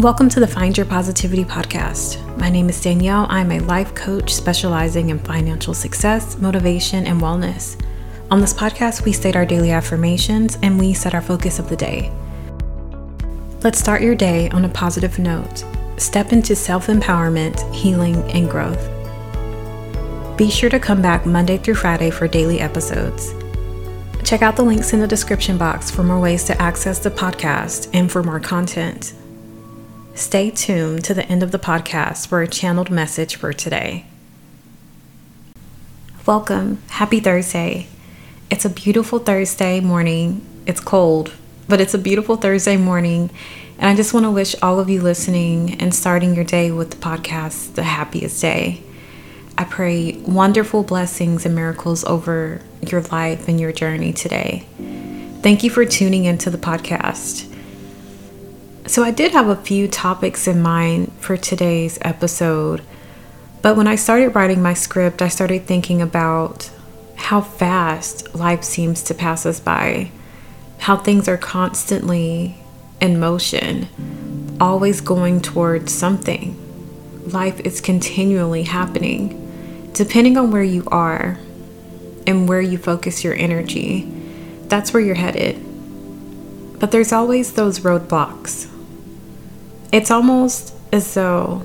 Welcome to the Find Your Positivity podcast. My name is Danyell. I'm a life coach specializing in financial success, motivation, and wellness. On this podcast, we state our daily affirmations and we set our focus of the day. Let's start your day on a positive note. Step into self empowerment, healing, and growth. Be sure to come back Monday through Friday for daily episodes. Check out the links in the description box for more ways to access the podcast and for more content. Stay tuned to the end of the podcast for a channeled message for today. Welcome. Happy Thursday. It's a beautiful Thursday morning. It's cold, but it's a beautiful Thursday morning. And I just want to wish all of you listening and starting your day with the podcast the happiest day. I pray wonderful blessings and miracles over your life and your journey today. Thank you for tuning into the podcast. So, I did have a few topics in mind for today's episode, but when I started writing my script, I started thinking about how fast life seems to pass us by, how things are constantly in motion, always going towards something. Life is continually happening. Depending on where you are and where you focus your energy, that's where you're headed. But there's always those roadblocks it's almost as though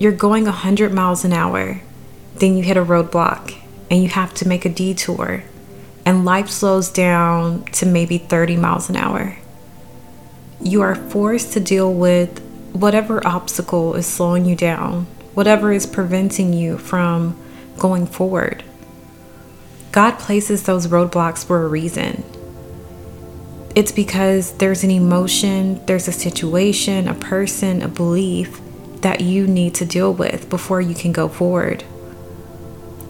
you're going 100 miles an hour, then you hit a roadblock and you have to make a detour, and life slows down to maybe 30 miles an hour. You are forced to deal with whatever obstacle is slowing you down, whatever is preventing you from going forward. God places those roadblocks for a reason. It's because there's an emotion, there's a situation, a person, a belief that you need to deal with before you can go forward.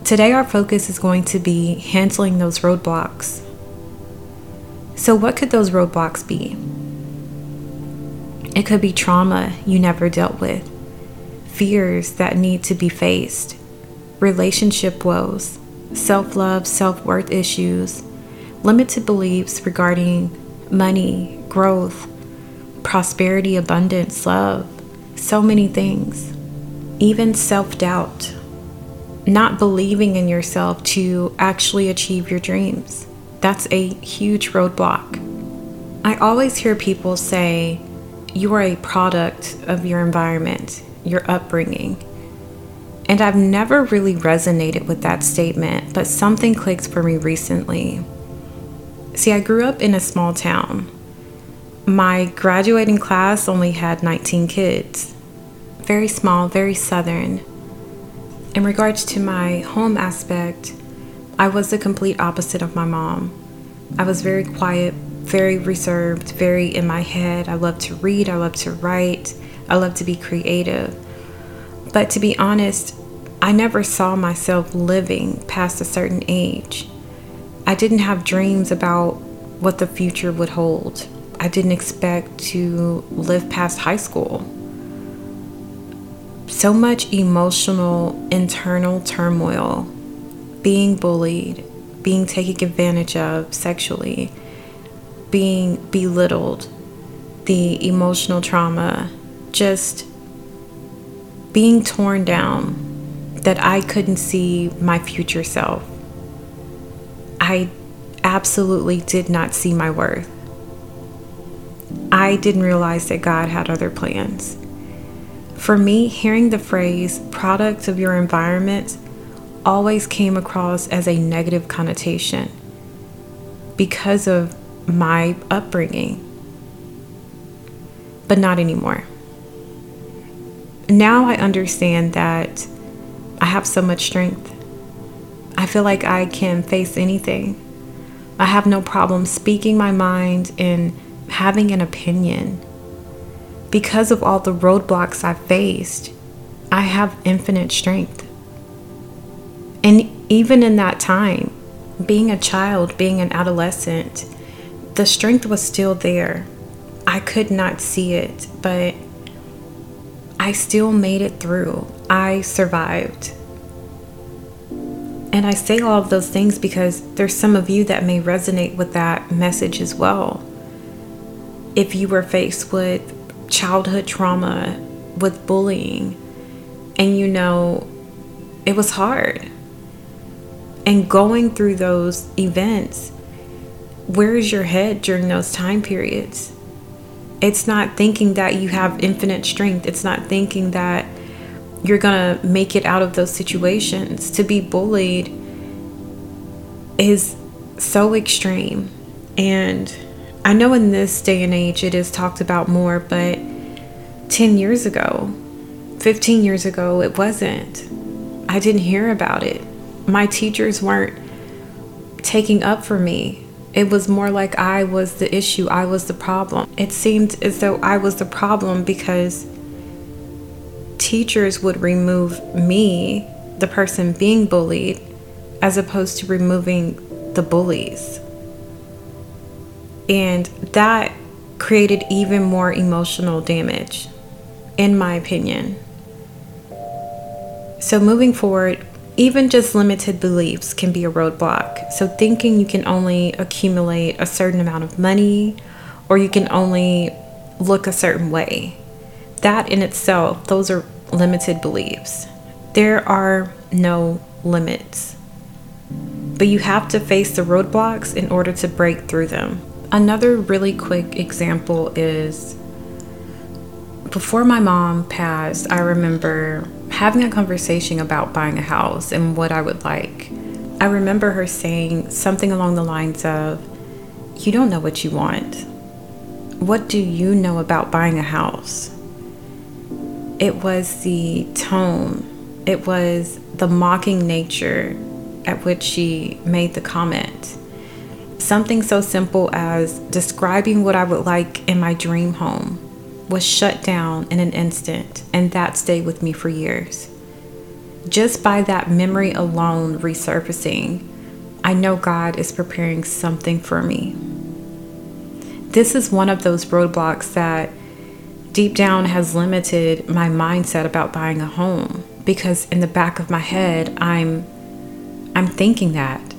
Today, our focus is going to be handling those roadblocks. So, what could those roadblocks be? It could be trauma you never dealt with, fears that need to be faced, relationship woes, self love, self worth issues, limited beliefs regarding money, growth, prosperity, abundance, love, so many things. Even self doubt, not believing in yourself to actually achieve your dreams. That's a huge roadblock. I always hear people say, You are a product of your environment, your upbringing. And I've never really resonated with that statement, but something clicked for me recently. See, I grew up in a small town. My graduating class only had 19 kids. Very small, very southern. In regards to my home aspect, I was the complete opposite of my mom. I was very quiet, very reserved, very in my head. I loved to read, I loved to write, I loved to be creative. But to be honest, I never saw myself living past a certain age. I didn't have dreams about what the future would hold. I didn't expect to live past high school. So much emotional, internal turmoil, being bullied, being taken advantage of sexually, being belittled, the emotional trauma, just being torn down that I couldn't see my future self. I absolutely did not see my worth. I didn't realize that God had other plans. For me, hearing the phrase product of your environment always came across as a negative connotation because of my upbringing. But not anymore. Now I understand that I have so much strength I feel like I can face anything. I have no problem speaking my mind and having an opinion. Because of all the roadblocks I've faced, I have infinite strength. And even in that time, being a child, being an adolescent, the strength was still there. I could not see it, but I still made it through. I survived. And I say all of those things because there's some of you that may resonate with that message as well. If you were faced with childhood trauma with bullying, and you know, it was hard. And going through those events, where is your head during those time periods? It's not thinking that you have infinite strength. It's not thinking that you're going to make it out of those situations. To be bullied is so extreme. And I know in this day and age it is talked about more, but 10 years ago, 15 years ago, it wasn't. I didn't hear about it. My teachers weren't taking up for me. It was more like I was the issue, I was the problem. It seemed as though I was the problem because teachers would remove me, the person being bullied, as opposed to removing the bullies. And that created even more emotional damage, in my opinion. So, moving forward, even just limited beliefs can be a roadblock. So, thinking you can only accumulate a certain amount of money or you can only look a certain way, that in itself, those are limited beliefs. There are no limits. But you have to face the roadblocks in order to break through them. Another really quick example is before my mom passed, I remember having a conversation about buying a house and what I would like. I remember her saying something along the lines of, You don't know what you want. What do you know about buying a house? It was the tone, it was the mocking nature at which she made the comment. Something so simple as describing what I would like in my dream home was shut down in an instant, and that stayed with me for years. Just by that memory alone resurfacing, I know God is preparing something for me. This is one of those roadblocks that deep down has limited my mindset about buying a home because in the back of my head I'm I'm thinking that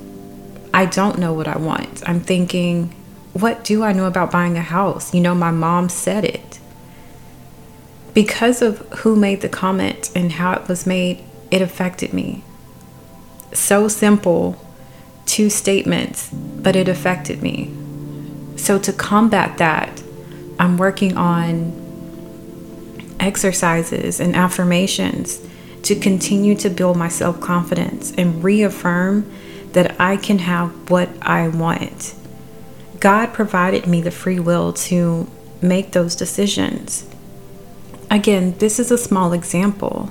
I don't know what I want. I'm thinking what do I know about buying a house? You know, my mom said it because of who made the comment and how it was made, it affected me. So simple, two statements, but it affected me. So, to combat that, I'm working on exercises and affirmations to continue to build my self confidence and reaffirm that I can have what I want. God provided me the free will to make those decisions. Again, this is a small example,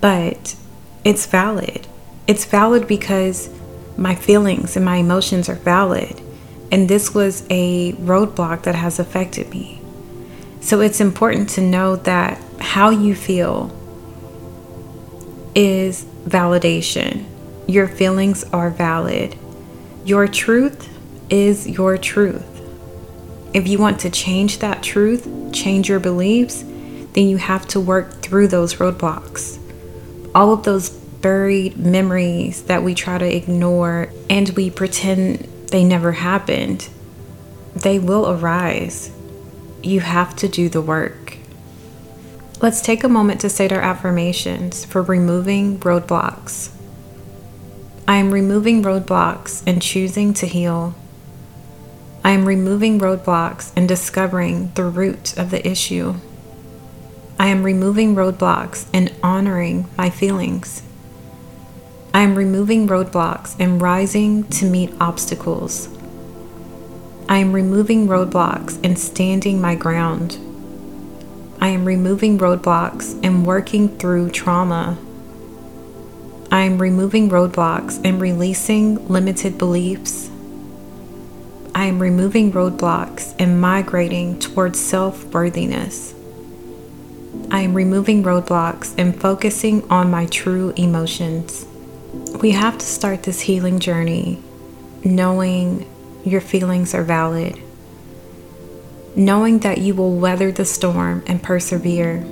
but it's valid. It's valid because my feelings and my emotions are valid. And this was a roadblock that has affected me. So it's important to know that how you feel is validation. Your feelings are valid. Your truth is your truth. If you want to change that truth, change your beliefs, then you have to work through those roadblocks. All of those buried memories that we try to ignore and we pretend they never happened, they will arise. You have to do the work. Let's take a moment to state our affirmations for removing roadblocks. I am removing roadblocks and choosing to heal. I am removing roadblocks and discovering the root of the issue. I am removing roadblocks and honoring my feelings. I am removing roadblocks and rising to meet obstacles. I am removing roadblocks and standing my ground. I am removing roadblocks and working through trauma. I am removing roadblocks and releasing limited beliefs. I am removing roadblocks and migrating towards self worthiness. I am removing roadblocks and focusing on my true emotions. We have to start this healing journey knowing your feelings are valid, knowing that you will weather the storm and persevere.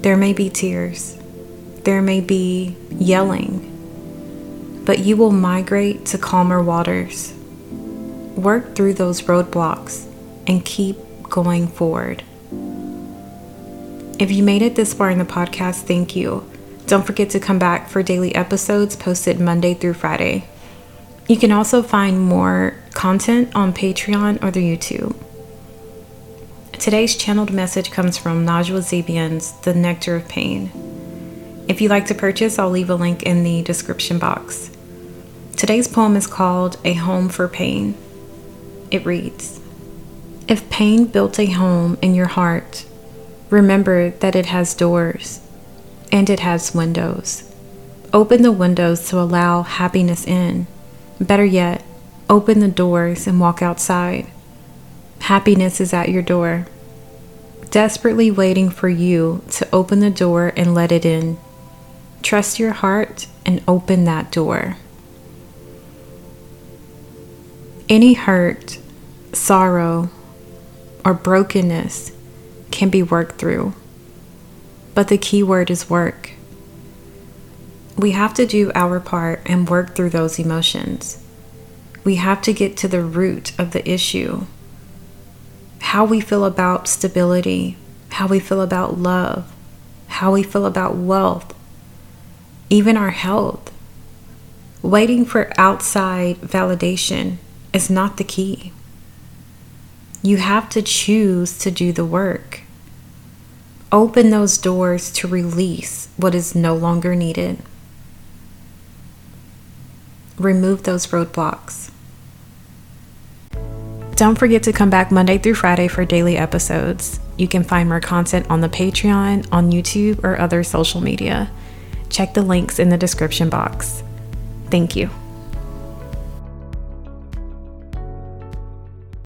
There may be tears, there may be yelling, but you will migrate to calmer waters. Work through those roadblocks and keep going forward. If you made it this far in the podcast, thank you. Don't forget to come back for daily episodes posted Monday through Friday. You can also find more content on Patreon or the YouTube. Today's channeled message comes from Najwa Zebian's The Nectar of Pain. If you'd like to purchase, I'll leave a link in the description box. Today's poem is called A Home for Pain. It reads If pain built a home in your heart, remember that it has doors and it has windows. Open the windows to allow happiness in. Better yet, open the doors and walk outside. Happiness is at your door, desperately waiting for you to open the door and let it in. Trust your heart and open that door. Any hurt, sorrow, or brokenness can be worked through, but the key word is work. We have to do our part and work through those emotions. We have to get to the root of the issue how we feel about stability, how we feel about love, how we feel about wealth, even our health. Waiting for outside validation is not the key. You have to choose to do the work. Open those doors to release what is no longer needed. Remove those roadblocks. Don't forget to come back Monday through Friday for daily episodes. You can find more content on the Patreon, on YouTube, or other social media. Check the links in the description box. Thank you.